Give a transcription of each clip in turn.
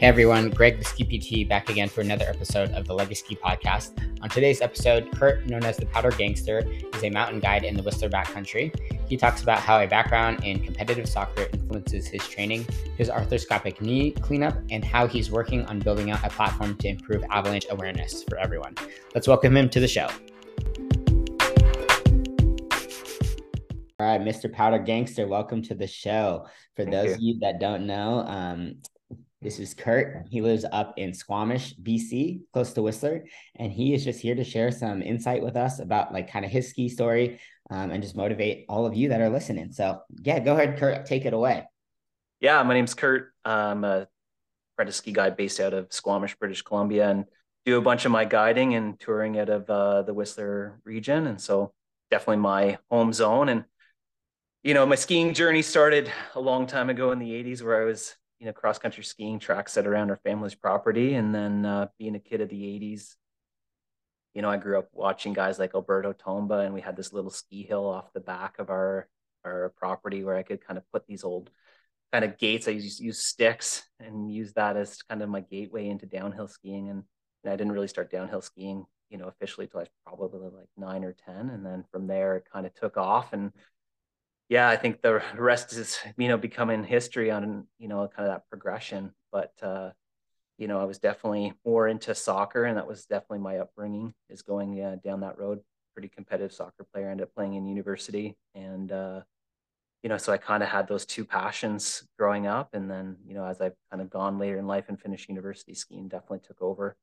Hey everyone, Greg the Ski PT back again for another episode of the Legacy Ski Podcast. On today's episode, Kurt, known as the Powder Gangster, is a mountain guide in the Whistler backcountry. He talks about how a background in competitive soccer influences his training, his arthroscopic knee cleanup, and how he's working on building out a platform to improve avalanche awareness for everyone. Let's welcome him to the show. All right, Mr. Powder Gangster, welcome to the show. For Thank those you. of you that don't know, um, this is Kurt. He lives up in Squamish, BC, close to Whistler, and he is just here to share some insight with us about like kind of his ski story um, and just motivate all of you that are listening. So, yeah, go ahead, Kurt, take it away. Yeah, my name's Kurt. I'm a apprentice ski guide based out of Squamish, British Columbia, and do a bunch of my guiding and touring out of uh, the Whistler region. And so, definitely my home zone. And you know, my skiing journey started a long time ago in the 80s where I was you know cross country skiing tracks set around our family's property and then uh, being a kid of the 80s you know i grew up watching guys like alberto tomba and we had this little ski hill off the back of our our property where i could kind of put these old kind of gates. I used to use sticks and use that as kind of my gateway into downhill skiing and, and i didn't really start downhill skiing you know officially till i was probably like nine or ten. And then from there it kind of took off and yeah, I think the rest is you know becoming history on you know kind of that progression. But uh, you know, I was definitely more into soccer, and that was definitely my upbringing is going uh, down that road. Pretty competitive soccer player, ended up playing in university, and uh, you know, so I kind of had those two passions growing up, and then you know, as I've kind of gone later in life and finished university, skiing definitely took over.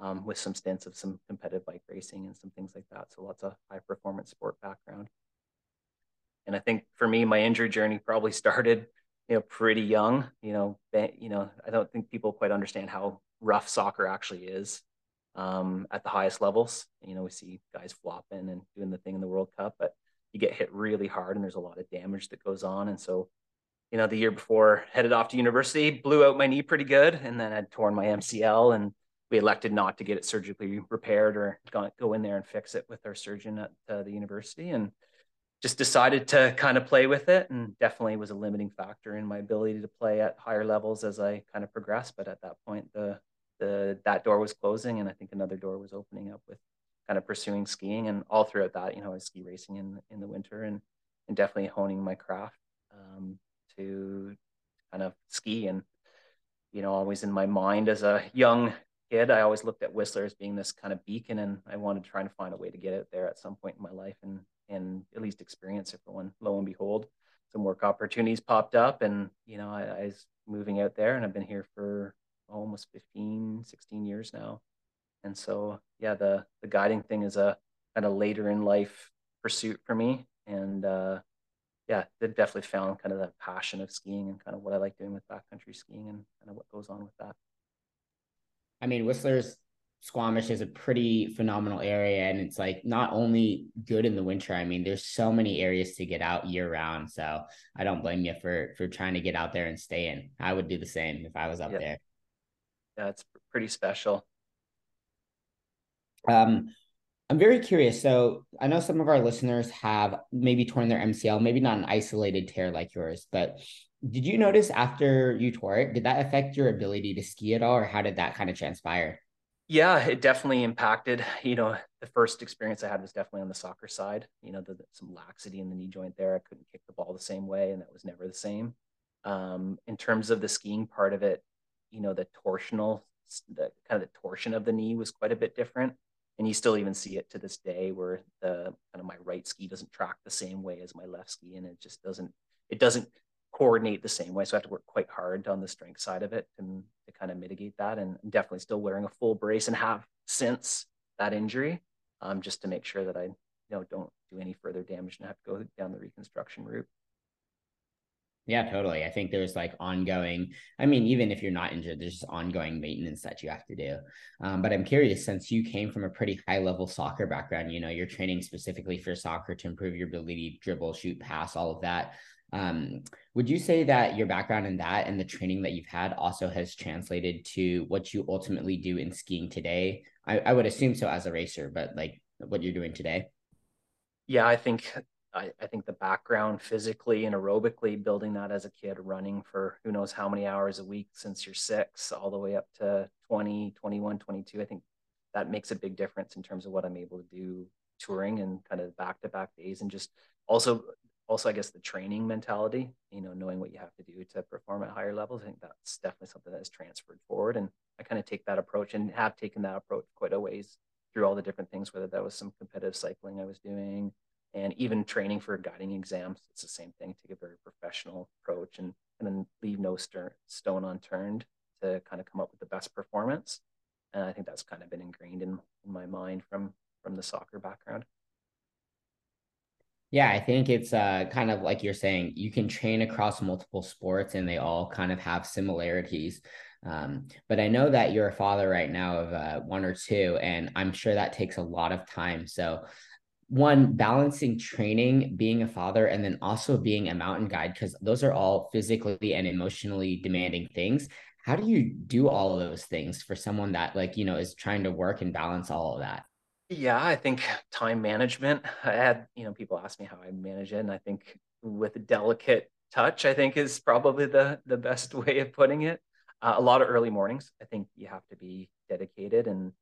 Um, with some stints of some competitive bike racing and some things like that. So lots of high performance sport background. And I think for me, my injury journey probably started, you know, pretty young. You know, you know, I don't think people quite understand how rough soccer actually is um, at the highest levels. You know, we see guys flopping and doing the thing in the World Cup, but you get hit really hard, and there's a lot of damage that goes on. And so, you know, the year before, headed off to university, blew out my knee pretty good, and then I'd torn my MCL and we elected not to get it surgically repaired or go in there and fix it with our surgeon at uh, the university. And just decided to kind of play with it and definitely was a limiting factor in my ability to play at higher levels as I kind of progressed. But at that point, the the that door was closing and I think another door was opening up with kind of pursuing skiing and all throughout that, you know, I was ski racing in in the winter and and definitely honing my craft um, to kind of ski and you know always in my mind as a young kid i always looked at whistler as being this kind of beacon and i wanted to try and find a way to get out there at some point in my life and and at least experience it for one. Lo and behold, some work opportunities popped up, and you know, I, I was moving out there, and I've been here for almost 15, 16 years now. And so, yeah, the the guiding thing is a kind of later in life pursuit for me, and uh, yeah, it definitely found kind of that passion of skiing and kind of what I like doing with backcountry skiing and kind of what goes on with that. I mean, Whistler's Squamish is a pretty phenomenal area and it's like not only good in the winter. I mean, there's so many areas to get out year round. So I don't blame you for for trying to get out there and stay in. I would do the same if I was up yeah. there. Yeah, it's pretty special. Um I'm very curious. So I know some of our listeners have maybe torn their MCL, maybe not an isolated tear like yours, but did you notice after you tore it, did that affect your ability to ski at all, or how did that kind of transpire? Yeah, it definitely impacted. You know, the first experience I had was definitely on the soccer side. You know, the, the, some laxity in the knee joint there. I couldn't kick the ball the same way, and that was never the same. Um, in terms of the skiing part of it, you know, the torsional, the kind of the torsion of the knee was quite a bit different, and you still even see it to this day, where the kind of my right ski doesn't track the same way as my left ski, and it just doesn't. It doesn't coordinate the same way. So I have to work quite hard on the strength side of it and to kind of mitigate that. And I'm definitely still wearing a full brace and have since that injury, um, just to make sure that I, you know, don't do any further damage and have to go down the reconstruction route. Yeah, totally. I think there's like ongoing, I mean, even if you're not injured, there's just ongoing maintenance that you have to do. Um, but I'm curious, since you came from a pretty high level soccer background, you know, you're training specifically for soccer to improve your ability to dribble, shoot, pass, all of that. Um, would you say that your background in that and the training that you've had also has translated to what you ultimately do in skiing today? I, I would assume so as a racer, but like what you're doing today. Yeah, I think I, I think the background physically and aerobically building that as a kid running for who knows how many hours a week since you're six all the way up to 20 21 22 i think that makes a big difference in terms of what i'm able to do touring and kind of back to back days and just also also i guess the training mentality you know knowing what you have to do to perform at higher levels i think that's definitely something that has transferred forward and i kind of take that approach and have taken that approach quite a ways through all the different things whether that was some competitive cycling i was doing and even training for guiding exams. It's the same thing take a very professional approach and and then leave no stone unturned to kind of come up with the best performance and i think that's kind of been ingrained in, in my mind from from the soccer background yeah, I think it's uh, kind of like you're saying, you can train across multiple sports and they all kind of have similarities. Um, but I know that you're a father right now of uh, one or two, and I'm sure that takes a lot of time. So, one, balancing training, being a father, and then also being a mountain guide, because those are all physically and emotionally demanding things. How do you do all of those things for someone that, like, you know, is trying to work and balance all of that? Yeah, I think time management. I had, you know, people ask me how I manage it, and I think with a delicate touch, I think is probably the the best way of putting it. Uh, a lot of early mornings. I think you have to be dedicated, and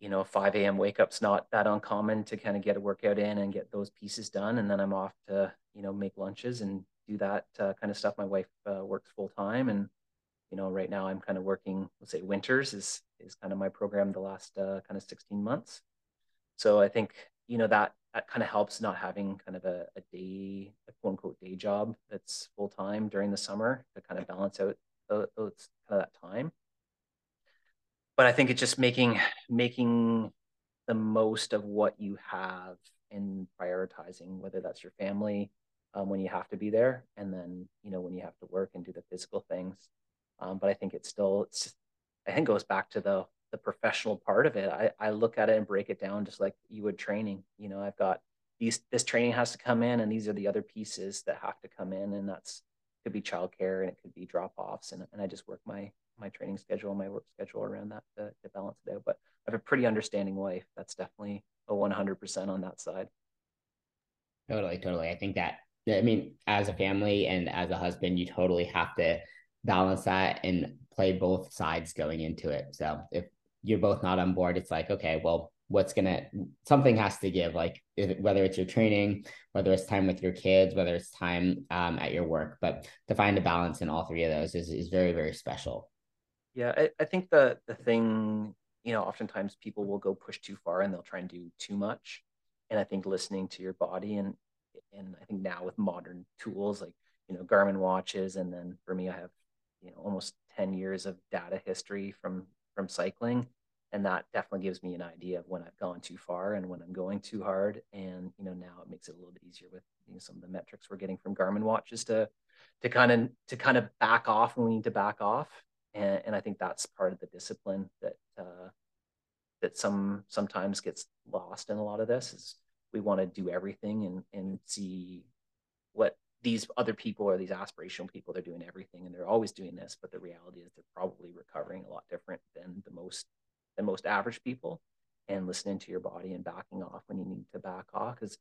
you know, 5 a.m. wake up's not that uncommon to kind of get a workout in and get those pieces done, and then I'm off to you know make lunches and do that uh, kind of stuff. My wife uh, works full time, and you know, right now I'm kind of working. Let's say winters is is kind of my program the last uh, kind of 16 months so I think, you know, that, that kind of helps not having kind of a, a day, a quote unquote day job that's full time during the summer to kind of balance out those, kind of that time. But I think it's just making, making the most of what you have and prioritizing, whether that's your family, um, when you have to be there and then you know when you have to work and do the physical things um, but i think it's still it's i think goes back to the the professional part of it. I, I look at it and break it down just like you would training. You know, I've got these this training has to come in and these are the other pieces that have to come in and that's could be childcare and it could be drop offs and, and I just work my my training schedule my work schedule around that to, to balance it out. But I have a pretty understanding wife. That's definitely a 100% on that side. Totally, totally. I think that I mean, as a family and as a husband, you totally have to balance that and play both sides going into it. So if you're both not on board, it's like, okay, well, what's gonna something has to give like whether it's your training whether it's time with your kids whether it's time um, at your work but to find a balance in all three of those is, is very very special. Yeah I, I think the the thing you know oftentimes people will go push too far and they'll try and do too much. And i think listening to your body and and i think now with modern tools like you know garmin watches and then for me i have you know almost 10 years of data history from from cycling and that definitely gives me an idea of when I've gone too far and when I'm going too hard. And you know, now it makes it a little bit easier with you know, some of the metrics we're getting from Garmin watches to to kind of to kind of back off when we need to back off. And, and I think that's part of the discipline that uh, that some sometimes gets lost in a lot of this is we want to do everything and and see what these other people or these aspirational people they're doing everything and they're always doing this but the reality is they're probably recovering a lot different than the most than most average people. And listening to your body and backing off when you need to back off because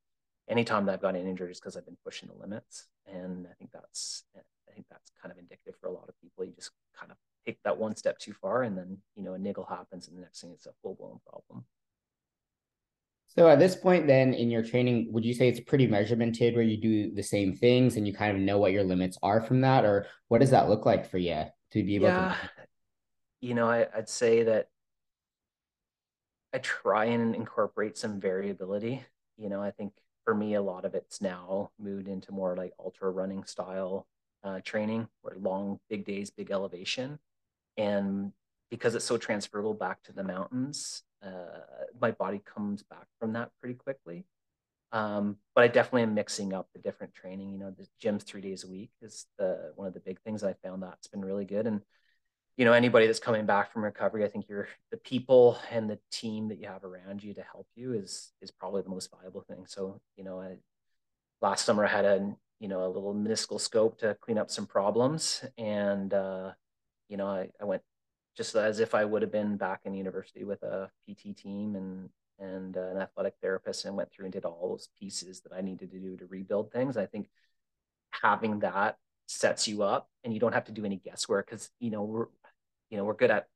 anytime that I've gotten injured is because I've been pushing the limits. And I think that's I think that's kind of indicative for a lot of people. You just kind of take that one step too far and then you know a niggle happens and the next thing it's a full-blown problem so at this point, then in your training, would you say it's pretty measuremented where you do the same things and you kind of know what your limits are from that? Or what does that look like for you to be able yeah, to? You know, I, I'd say that I try and incorporate some variability. You know, I think for me, a lot of it's now moved into more like ultra running style uh, training, where long, big days, big elevation. And because it's so transferable back to the mountains, uh, my body comes back from that pretty quickly. Um, but I definitely am mixing up the different training. You know, the gym's three days a week is the one of the big things I found that's been really good. And you know, anybody that's coming back from recovery, I think you're the people and the team that you have around you to help you is is probably the most valuable thing. So, you know, I, last summer I had a you know a little meniscal scope to clean up some problems, and uh, you know, I, I went just as if I would have been back in university with a PT team and and uh, an athletic therapist and went through and did all those pieces that I needed to do to rebuild things. I think having that sets you up and you don't have to do any guesswork because you know we're you know we're good at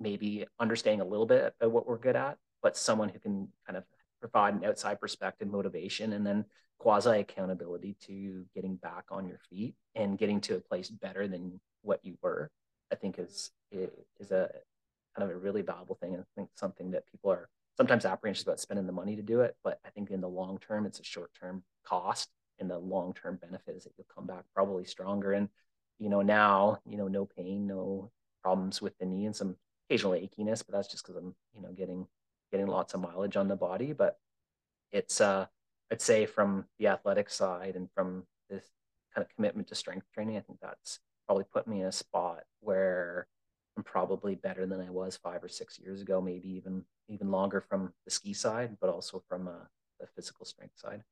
maybe understanding a little bit of what we're good at but someone who can kind of provide an outside perspective motivation and then quasi accountability to getting back on your feet and getting to a place better than what you were i think is is a kind of a really valuable thing and i think something that people are sometimes apprehensive about spending the money to do it but i think in the long term it's a short term cost and the long term benefit is that you'll come back probably stronger. And you know now you know no pain, no problems with the knee, and some occasional achiness, but that's just because I'm you know getting getting lots of mileage on the body. But it's uh I'd say from the athletic side and from this kind of commitment to strength training, I think that's probably put me in a spot where I'm probably better than I was five or six years ago, maybe even even longer from the ski side, but also from uh, the physical strength side.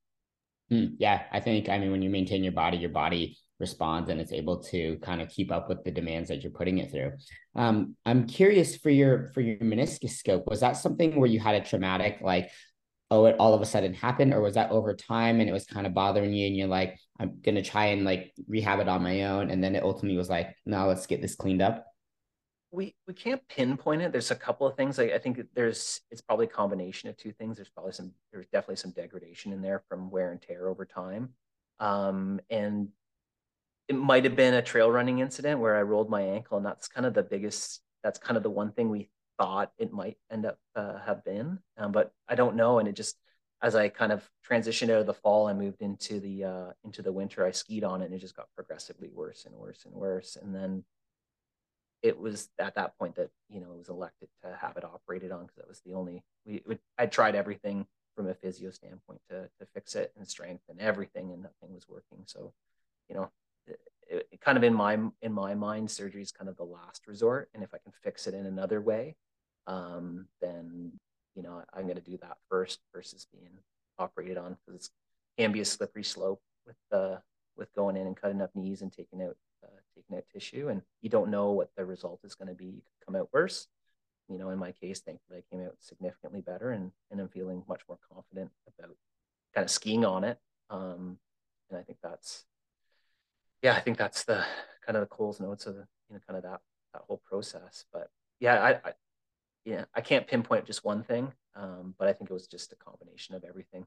Mm, yeah, I think I mean when you maintain your body, your body responds and it's able to kind of keep up with the demands that you're putting it through. Um, I'm curious for your for your meniscus scope. Was that something where you had a traumatic like, oh, it all of a sudden happened, or was that over time and it was kind of bothering you and you're like, I'm gonna try and like rehab it on my own, and then it ultimately was like, no, let's get this cleaned up we we can't pinpoint it. There's a couple of things. I, I think there's it's probably a combination of two things. There's probably some there's definitely some degradation in there from wear and tear over time, um, and it might have been a trail running incident where I rolled my ankle, and that's kind of the biggest. That's kind of the one thing we thought it might end up uh, have been, um, but I don't know. And it just as I kind of transitioned out of the fall, I moved into the uh, into the winter. I skied on it, and it just got progressively worse and worse and worse. And then it was at that point that you know it was elected to have it operated on because that was the only we I tried everything from a physio standpoint to to fix it and strength and everything and nothing was working. So you know it, it, kind of in my in my mind surgery is kind of the last resort. And if I can fix it in another way um, then you know I'm going to do that first versus being operated on because it can be a slippery slope with uh with going in and cutting up knees and taking out uh, taking out tissue, and you don't know what the result is going to be. You could come out worse. You know, in my case, thankfully, I came out significantly better, and and I'm feeling much more confident about kind of skiing on it. Um, and I think that's, yeah, I think that's the kind of the Coles notes of the, you know kind of that that whole process. But yeah, I, I yeah, I can't pinpoint just one thing, um, but I think it was just a combination of everything.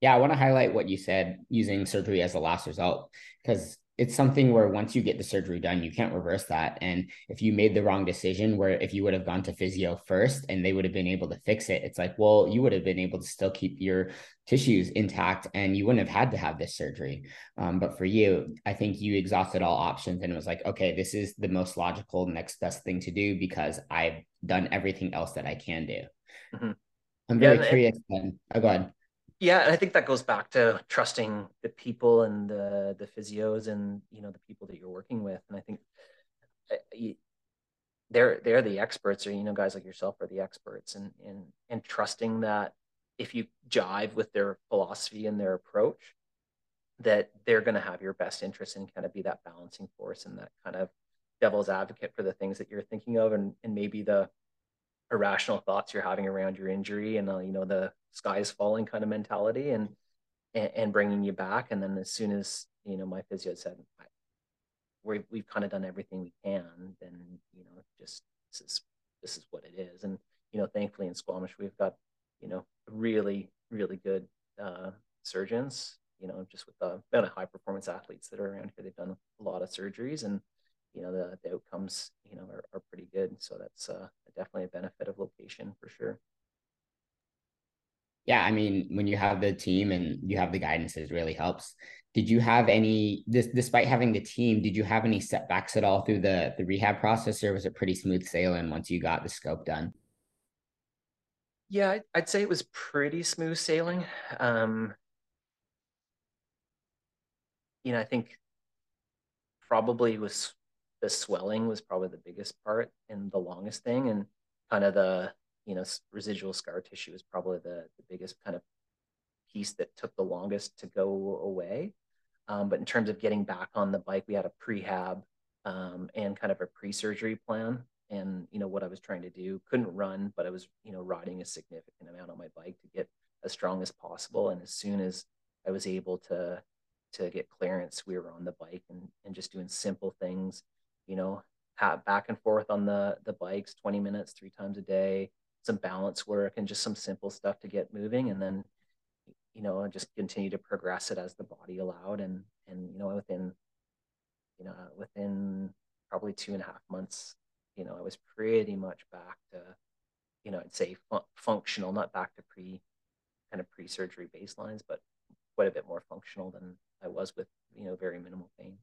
Yeah, I want to highlight what you said using surgery as a last result because it's something where once you get the surgery done, you can't reverse that. And if you made the wrong decision, where if you would have gone to physio first and they would have been able to fix it, it's like, well, you would have been able to still keep your tissues intact and you wouldn't have had to have this surgery. Um, but for you, I think you exhausted all options and it was like, okay, this is the most logical next best thing to do because I've done everything else that I can do. Mm-hmm. I'm very yeah, curious. then. Oh, go ahead. Yeah, and I think that goes back to trusting the people and the the physios and you know the people that you're working with. And I think uh, they're they're the experts, or you know, guys like yourself are the experts, and and and trusting that if you jive with their philosophy and their approach, that they're going to have your best interest and kind of be that balancing force and that kind of devil's advocate for the things that you're thinking of, and and maybe the irrational thoughts you're having around your injury and uh, you know the sky is falling kind of mentality and, and, and bringing you back. And then as soon as you know my physio said we we've kind of done everything we can, then you know just this is this is what it is. And you know thankfully in Squamish we've got you know really really good uh, surgeons. You know just with the amount of high performance athletes that are around here, they've done a lot of surgeries and you know the, the outcomes you know are, are pretty good so that's uh, definitely a benefit of location for sure yeah, I mean, when you have the team and you have the guidance, it really helps. Did you have any, this, despite having the team, did you have any setbacks at all through the the rehab process, or was it pretty smooth sailing once you got the scope done? Yeah, I'd say it was pretty smooth sailing. Um, you know, I think probably was the swelling was probably the biggest part and the longest thing, and kind of the you know, residual scar tissue is probably the, the biggest kind of piece that took the longest to go away. Um, but in terms of getting back on the bike, we had a prehab um, and kind of a pre-surgery plan and you know what I was trying to do. Couldn't run, but I was you know riding a significant amount on my bike to get as strong as possible. And as soon as I was able to to get clearance, we were on the bike and and just doing simple things, you know, back and forth on the the bikes, 20 minutes three times a day, some balance work and just some simple stuff to get moving, and then you know just continue to progress it as the body allowed, and and you know within you know within probably two and a half months, you know I was pretty much back to you know I'd say fu- functional, not back to pre kind of pre-surgery baselines, but quite a bit more functional than I was with you know very minimal pain.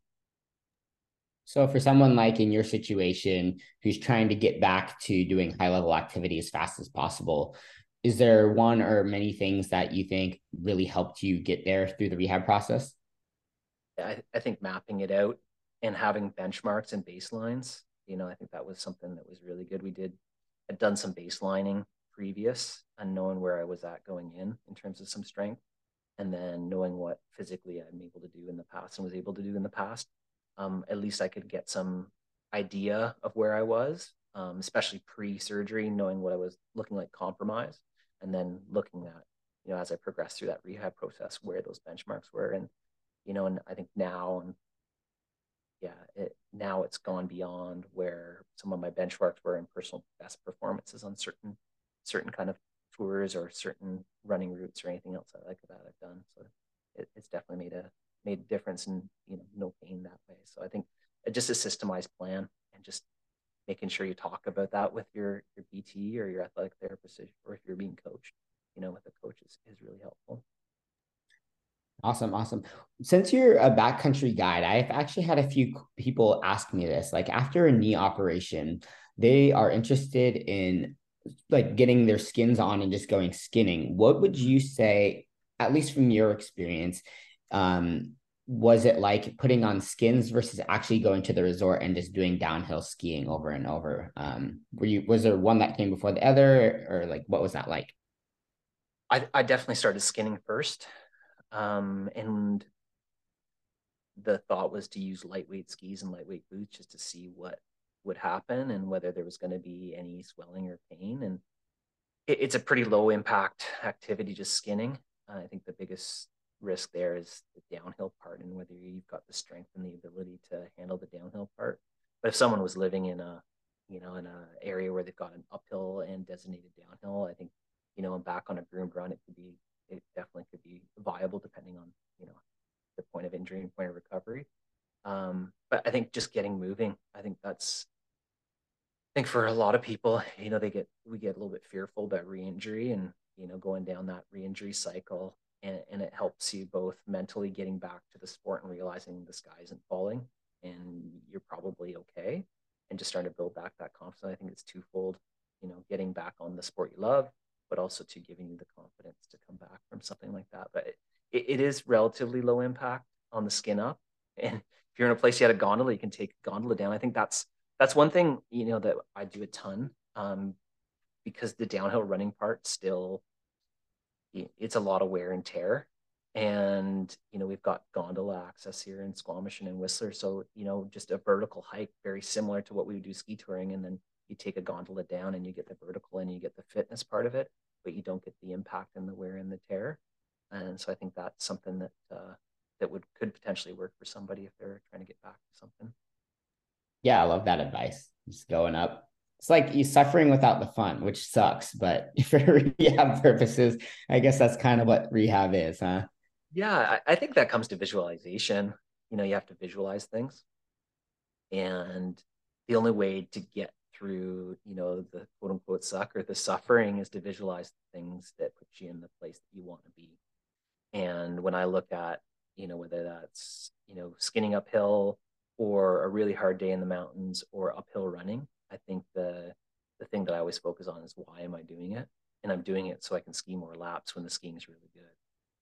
So for someone like in your situation who's trying to get back to doing high level activity as fast as possible, is there one or many things that you think really helped you get there through the rehab process? I, I think mapping it out and having benchmarks and baselines, you know, I think that was something that was really good. We did, I'd done some baselining previous and knowing where I was at going in in terms of some strength and then knowing what physically I'm able to do in the past and was able to do in the past um, at least I could get some idea of where I was, um, especially pre-surgery, knowing what I was looking like compromised, and then looking at, you know, as I progressed through that rehab process, where those benchmarks were, and you know, and I think now, and yeah, it, now it's gone beyond where some of my benchmarks were in personal best performances on certain certain kind of tours or certain running routes or anything else I like that I've done. So it, it's definitely made a made a difference and you know no pain that way so i think just a systemized plan and just making sure you talk about that with your your pt or your athletic therapist or if you're being coached you know with a coach is, is really helpful. Awesome awesome. Since you're a backcountry guide i've actually had a few people ask me this like after a knee operation they are interested in like getting their skins on and just going skinning. What would you say at least from your experience um, was it like putting on skins versus actually going to the resort and just doing downhill skiing over and over? Um, were you was there one that came before the other, or, like what was that like? I I definitely started skinning first, um, and the thought was to use lightweight skis and lightweight boots just to see what would happen and whether there was going to be any swelling or pain. And it, it's a pretty low impact activity, just skinning. Uh, I think the biggest risk there is the downhill part and whether you've got the strength and the ability to handle the downhill part. But if someone was living in a, you know, in a area where they've got an uphill and designated downhill, I think, you know, and back on a groomed run, it could be, it definitely could be viable depending on, you know, the point of injury and point of recovery. Um, but I think just getting moving, I think that's, I think for a lot of people, you know, they get, we get a little bit fearful about re-injury and, you know, going down that re-injury cycle and, and it helps you both mentally getting back to the sport and realizing the sky isn't falling and you're probably okay. And just starting to build back that confidence. I think it's twofold you know getting back on the sport you love but also to giving you the confidence to come back from something like that. But it, it, is relatively low impact on the skin up. And if you're in a place you had a gondola you can take gondola down. I think that's that's one thing you know that i do a ton um, because the downhill running part still it's a lot of wear and tear. And, you know, we've got gondola access here in Squamish and in Whistler. So, you know, just a vertical hike, very similar to what we would do ski touring. And then you take a gondola down and you get the vertical and you get the fitness part of it, but you don't get the impact and the wear and the tear. And so I think that's something that, uh, that would could potentially work for somebody if they're trying to get back to something. Yeah, I love that advice. Just going up, it's like you suffering without the fun, which sucks. But for rehab purposes, I guess that's kind of what rehab is, huh? Yeah, I, think that comes to visualization. You know, you have to visualize things. And the only way to get through, you know, the quote unquote suck or the suffering is to visualize the things that put you in the place that you want to be. And when I look at, you know, whether that's, you know, skinning uphill or a really hard day in the mountains or uphill running, I think the the thing that I always focus on is why am I doing it? And I'm doing it so I can ski more laps when the skiing is really good.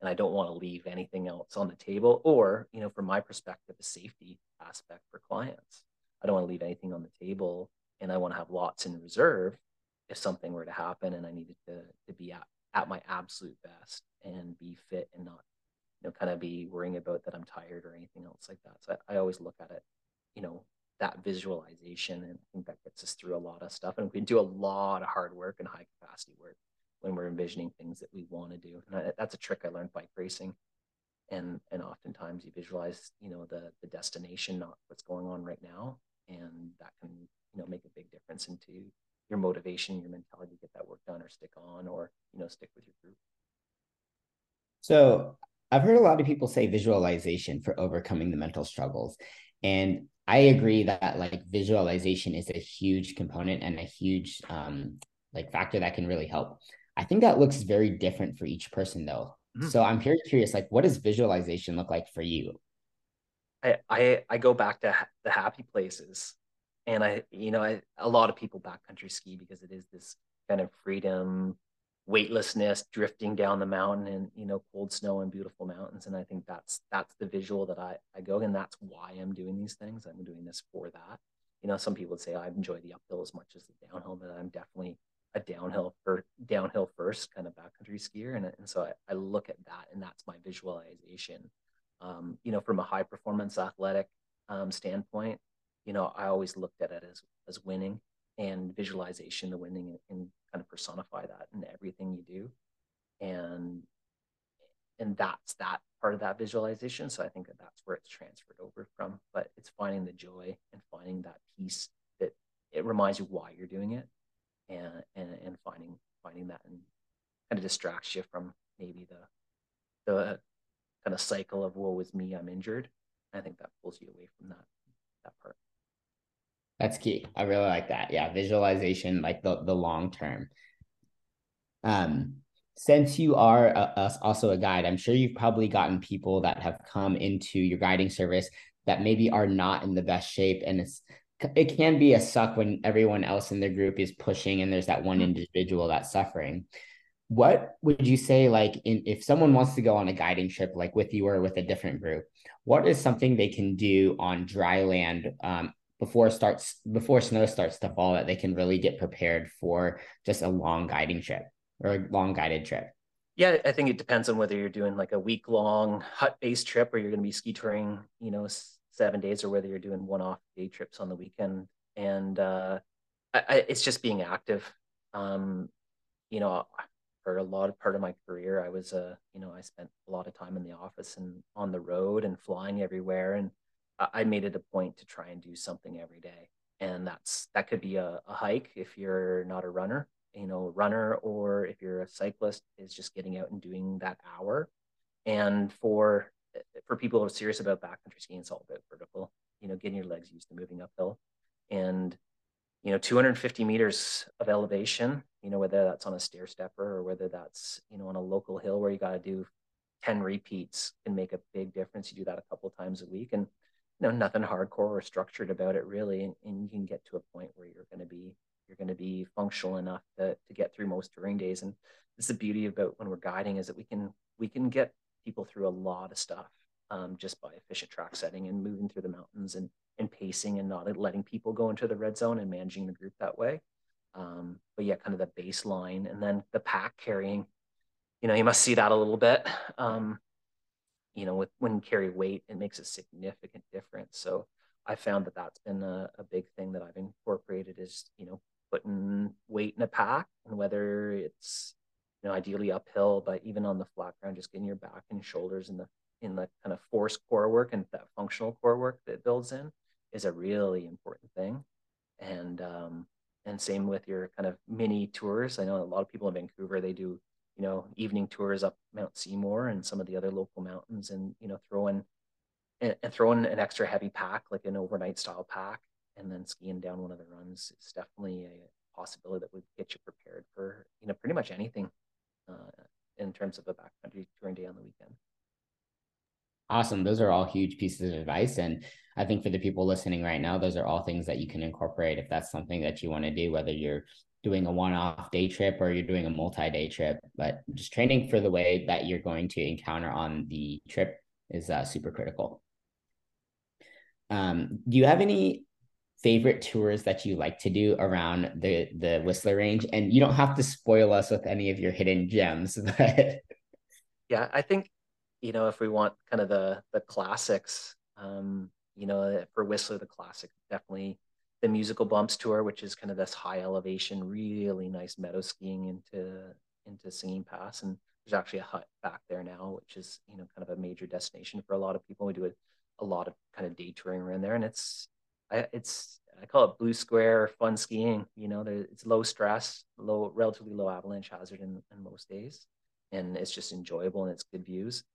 And I don't want to leave anything else on the table or, you know, from my perspective, a safety aspect for clients. I don't want to leave anything on the table and I want to have lots in reserve if something were to happen and I needed to, to be at, at my absolute best and be fit and not, you know, kind of be worrying about that I'm tired or anything else like that. So I, I always look at it, you know, that visualization. And I think that gets us through a lot of stuff. And we do a lot of hard work and high capacity work when we're envisioning things that we want to do. And I, that's a trick I learned bike racing. And and oftentimes you visualize, you know, the the destination, not what's going on right now. And that can, you know, make a big difference into your motivation, your mentality to get that work done or stick on or, you know, stick with your group. So I've heard a lot of people say visualization for overcoming the mental struggles. And I agree that like visualization is a huge component and a huge um, like factor that can really help. I think that looks very different for each person though. Mm-hmm. So I'm very curious, like, what does visualization look like for you? I I, I go back to ha- the happy places, and I you know I, a lot of people backcountry ski because it is this kind of freedom, weightlessness, drifting down the mountain and you know cold snow and beautiful mountains, and I think that's that's the visual that I I go, and that's why I'm doing these things. I'm doing this for that. You know, some people would say I enjoy the uphill as much as the downhill, but I'm definitely a downhill for downhill first kind of backcountry skier and, and so I, I look at that and that's my visualization um, you know from a high performance athletic um, standpoint you know i always looked at it as as winning and visualization the winning and, kind of personify that in everything you do and and that's that part of that visualization so i think that that's where it's transferred over from but it's finding the joy and finding that piece that it reminds you why you're doing it and and, and finding finding that and kind of distracts you from maybe the the kind of cycle of woe is me, I'm injured. I think that pulls you away from that that part. That's key. I really like that. Yeah, visualization, like the the long term. Um, since you are a, a, also a guide, I'm sure you've probably gotten people that have come into your guiding service that maybe are not in the best shape, and it's it can be a suck when everyone else in the group is pushing and there's that one mm-hmm. individual that's suffering what would you say like in, if someone wants to go on a guiding trip like with you or with a different group what is something they can do on dry land um, before starts before snow starts to fall that they can really get prepared for just a long guiding trip or a long guided trip yeah i think it depends on whether you're doing like a week long hut based trip or you're going to be ski touring you know seven days or whether you're doing one off day trips on the weekend. And uh, I, I, it's just being active. Um, you know, for a lot of part of my career, I was, uh, you know, I spent a lot of time in the office and on the road and flying everywhere. And I made it a point to try and do something every day. And that's, that could be a, a hike if you're not a runner, you know, runner, or if you're a cyclist is just getting out and doing that hour. And for for people who are serious about backcountry skiing, it's all about vertical. You know, getting your legs used to moving uphill, and you know, 250 meters of elevation. You know, whether that's on a stair stepper or whether that's you know on a local hill where you got to do 10 repeats can make a big difference. You do that a couple times a week, and you know, nothing hardcore or structured about it really, and, and you can get to a point where you're going to be you're going to be functional enough to, to get through most touring days. And this is the beauty about when we're guiding is that we can we can get people through a lot of stuff um, just by efficient track setting and moving through the mountains and, and pacing and not letting people go into the red zone and managing the group that way. Um, but yeah, kind of the baseline and then the pack carrying, you know, you must see that a little bit. Um, you know, with when you carry weight, it makes a significant difference. So I found that that's been a, a big thing that I've incorporated is, you know, putting weight in a pack and whether it's you know, ideally uphill, but even on the flat ground, just getting your back and shoulders in the in the kind of force core work and that functional core work that builds in is a really important thing. And um, and same with your kind of mini tours. I know a lot of people in Vancouver they do you know evening tours up Mount Seymour and some of the other local mountains, and you know throw in and, and throw in an extra heavy pack like an overnight style pack, and then skiing down one of the runs is definitely a possibility that would get you prepared for you know pretty much anything uh, in terms of a backcountry touring day on the weekend. Awesome. Those are all huge pieces of advice. And I think for the people listening right now, those are all things that you can incorporate if that's something that you want to do, whether you're doing a one off day trip or you're doing a multi day trip. But just training for the way that you're going to encounter on the trip is uh, super critical. Um, do you have any favorite tours that you like to do around the the Whistler Range? And you don't have to spoil us with any of your hidden gems, but yeah, I think you know if we want kind of the the classics, um, you know, for Whistler, the classic, definitely the musical bumps tour, which is kind of this high elevation, really nice meadow skiing into into Singing Pass. And there's actually a hut back there now, which is, you know, kind of a major destination for a lot of people. We do a, a lot of kind of day touring around there. And it's I, it's I call it blue square fun skiing. You know, there, it's low stress, low relatively low avalanche hazard in, in most days, and it's just enjoyable and it's good views.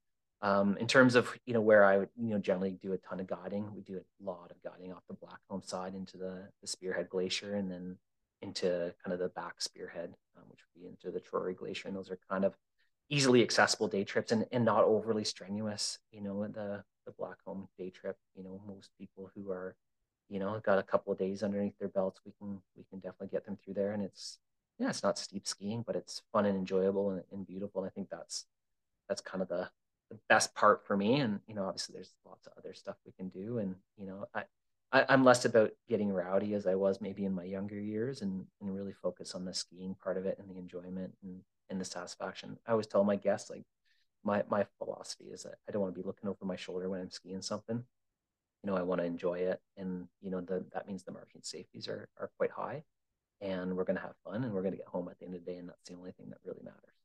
Um, in terms of you know where I would you know generally do a ton of guiding, we do a lot of guiding off the Blackcomb side into the, the Spearhead Glacier and then into kind of the back Spearhead, um, which would be into the Trorey Glacier, and those are kind of easily accessible day trips and, and not overly strenuous. You know, the the Blackcomb day trip, you know, most people who are you know, got a couple of days underneath their belts, we can we can definitely get them through there. And it's yeah, it's not steep skiing, but it's fun and enjoyable and, and beautiful. And I think that's that's kind of the, the best part for me. And you know, obviously there's lots of other stuff we can do. And you know, I, I am less about getting rowdy as I was maybe in my younger years, and and really focus on the skiing part of it and the enjoyment and and the satisfaction. I always tell my guests like my my philosophy is that I don't want to be looking over my shoulder when I'm skiing something you know, I want to enjoy it. And, you know, the, that means the margin safeties are, are quite high and we're going to have fun and we're going to get home at the end of the day. And that's the only thing that really matters.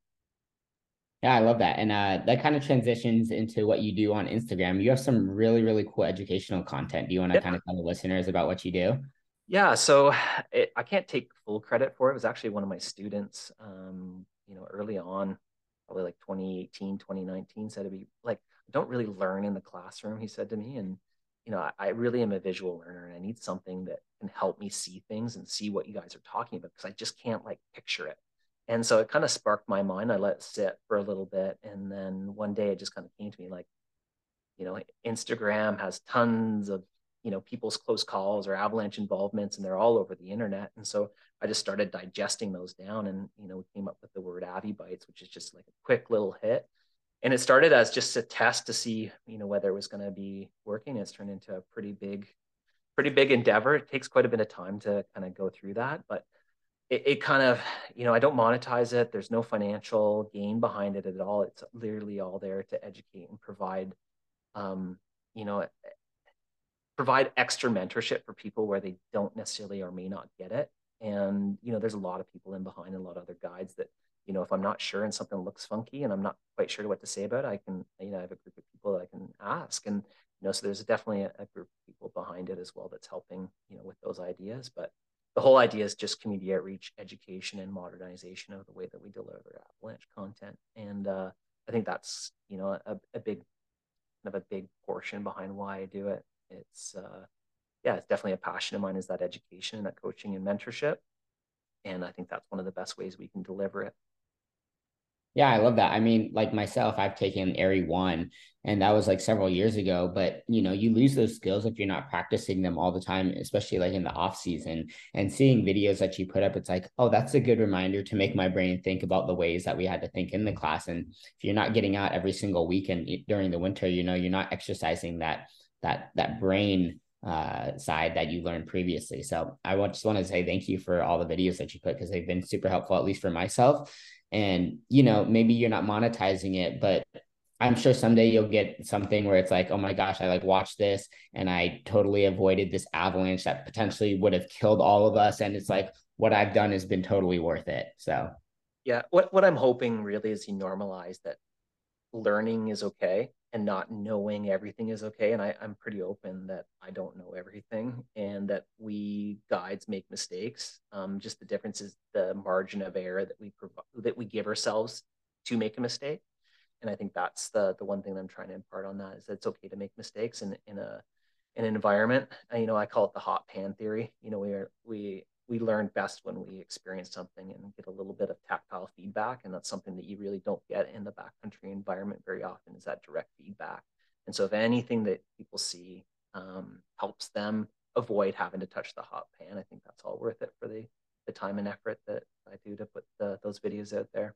Yeah, I love that. And uh, that kind of transitions into what you do on Instagram. You have some really, really cool educational content. Do you want to kind of tell the listeners about what you do? Yeah, so it, I can't take full credit for it. It was actually one of my students, um, you know, early on, probably like 2018, 2019, said to be like, I don't really learn in the classroom, he said to me. And you know, I, I, really am a visual learner and I need something that can help me see things and see what you guys are talking about because I just can't like picture it. And so it kind of sparked my mind. I let it sit for a little bit. And then one day it just kind of came to me like, you know, Instagram has tons of, you know, people's close calls or avalanche involvements and they're all over the internet. And so I just started digesting those down and, you know, we came up with the word Avy bites, which is just like a quick little hit and it started as just a test to see you know whether it was going to be working it's turned into a pretty big pretty big endeavor it takes quite a bit of time to kind of go through that but it, it kind of you know i don't monetize it there's no financial gain behind it at all it's literally all there to educate and provide um, you know provide extra mentorship for people where they don't necessarily or may not get it and you know there's a lot of people in behind and a lot of other guides that you know, if I'm not sure and something looks funky and I'm not quite sure what to say about it, I can, you know, I have a group of people that I can ask. And, you know, so there's definitely a, a group of people behind it as well that's helping, you know, with those ideas. But the whole idea is just community outreach, education, and modernization of the way that we deliver avalanche content. And uh, I think that's, you know, a, a big, kind of a big portion behind why I do it. It's, uh, yeah, it's definitely a passion of mine is that education and that coaching and mentorship. And I think that's one of the best ways we can deliver it. Yeah, I love that. I mean, like myself, I've taken ARI one and that was like several years ago, but you know, you lose those skills if you're not practicing them all the time, especially like in the off season and seeing videos that you put up. It's like, oh, that's a good reminder to make my brain think about the ways that we had to think in the class. And if you're not getting out every single weekend during the winter, you know, you're not exercising that, that, that brain uh, side that you learned previously. So I just want to say thank you for all the videos that you put because they've been super helpful, at least for myself and you know maybe you're not monetizing it but i'm sure someday you'll get something where it's like oh my gosh i like watched this and i totally avoided this avalanche that potentially would have killed all of us. And it's like what i've done has been totally worth it. So yeah. What what i'm hoping really is you normalize that learning is okay and not knowing everything is okay. And I, I'm pretty open that I don't know everything and that we guides make mistakes. Um, just the difference is the margin of error that we provide that we give ourselves to make a mistake. And I think that's the the one thing that I'm trying to impart on that is that it's okay to make mistakes in in a an environment. You know, I call it the hot pan theory. You know, we are we we learn best when we experience something and get a little bit of tactile feedback and that's something that you really don't get in the backcountry environment very often is that direct feedback. And so if anything that people see um, helps them avoid having to touch the hot pan i think that's all worth it for the the time and effort that i do to put the, those videos out there.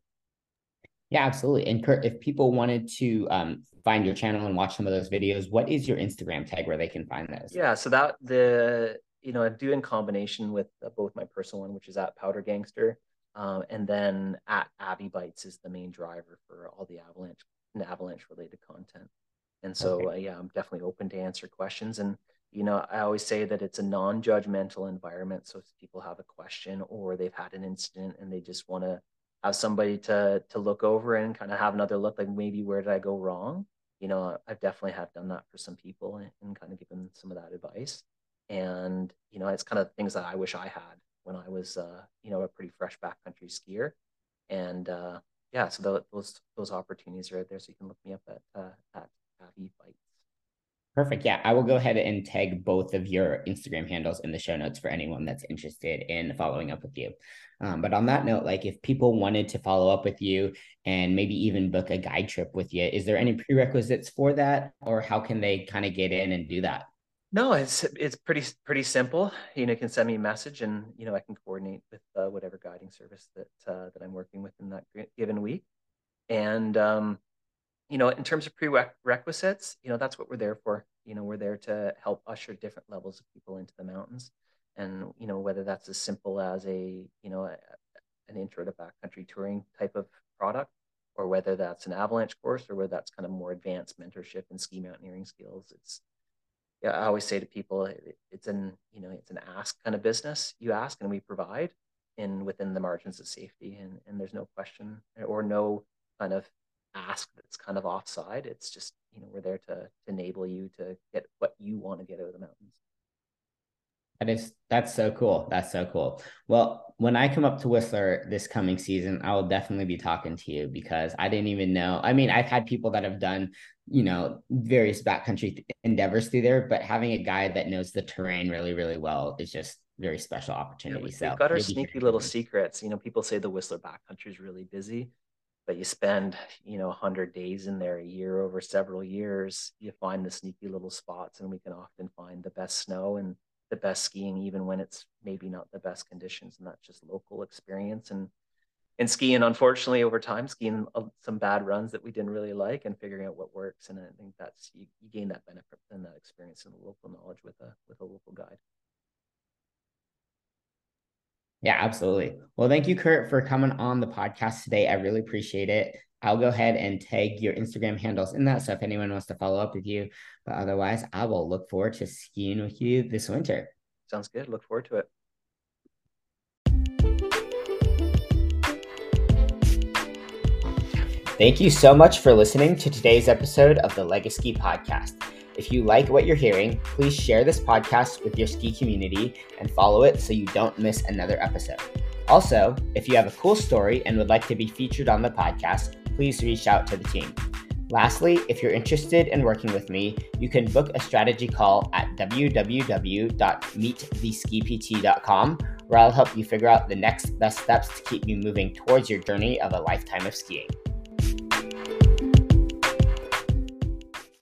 Yeah absolutely. And kurt if people wanted to um, find your channel and watch some of those videos what is your instagram tag where they can find those? Yeah so that the you know, I do in combination with uh, both my personal one, which is at Powder Gangster, um, and then at Avy Bites is the main driver for all the avalanche and avalanche related content. And so, okay. uh, yeah, I'm definitely open to answer questions. And you know, I always say that it's a non-judgmental environment. So if people have a question or they've had an incident and they just want to have somebody to to look over and kind of have another look, like maybe where did I go wrong? You know, I've definitely have done that for some people and, and kind of given some of that advice. And you know, it's kind of things that I wish I had when I was, uh, you know, a pretty fresh backcountry skier. And uh, yeah, so the, those those opportunities are out there. So you can look me up at uh, at Avy Bites. Perfect. Yeah, I will go ahead and tag both of your Instagram handles in the show notes for anyone that's interested in following up with you. Um, but on that note, like if people wanted to follow up with you and maybe even book a guide trip with you, is there any prerequisites for that, or how can they kind of get in and do that? No, it's it's pretty pretty simple. You know, you can send me a message, and you know I can coordinate with uh, whatever guiding service that uh, that I'm working with in that given week. And um, you know, in terms of prerequisites, you know, that's what we're there for. You know, we're there to help usher different levels of people into the mountains, and you know, whether that's as simple as a you know a, an intro to backcountry touring type of product, or whether that's an avalanche course, or whether that's kind of more advanced mentorship and ski mountaineering skills. It's I always say to people, it's an you know it's an ask kind of business. You ask and we provide, in within the margins of safety, and and there's no question eh, or no kind of ask that's kind of offside. It's just you know we're there to, to enable you to get what you want to get out of the mountains. That is that's so cool. That's so cool. Well, when I come up to Whistler this coming season, I will definitely be talking to you because I didn't even know. I mean, I've had people that have done, you know, various backcountry endeavors through there, but having a guide that knows the terrain really, really well is just very special opportunity. Yeah, we, so we've got our sneaky little secrets. You know, people say the Whistler backcountry is really busy, but you spend, you know, 100 days in there a year over several years, you find the sneaky little spots, and we can often find the best snow and the best skiing even when it's maybe not the best conditions and that's just local experience. And and skiing unfortunately over time skiing uh, some bad runs that we didn't really like and figuring out what works. And i think that's you, you gain that benefit and that experience and the local knowledge with a with a local guide. Yeah absolutely. Well thank you kurt for coming on the podcast today. I really appreciate it I'll go ahead and tag your Instagram handles in that. So if anyone wants to follow up with you, but otherwise, I will look forward to skiing with you this winter. Sounds good. Look forward to it. Thank you so much for listening to today's episode of the Legacy Podcast. If you like what you're hearing, please share this podcast with your ski community and follow it so you don't miss another episode. Also, if you have a cool story and would like to be featured on the podcast, please reach out to the team. Lastly, if you're interested in working with me, you can book a strategy call at www.meettheskipt.com, where I'll help you figure out the next best steps to keep you moving towards your journey of a lifetime of skiing.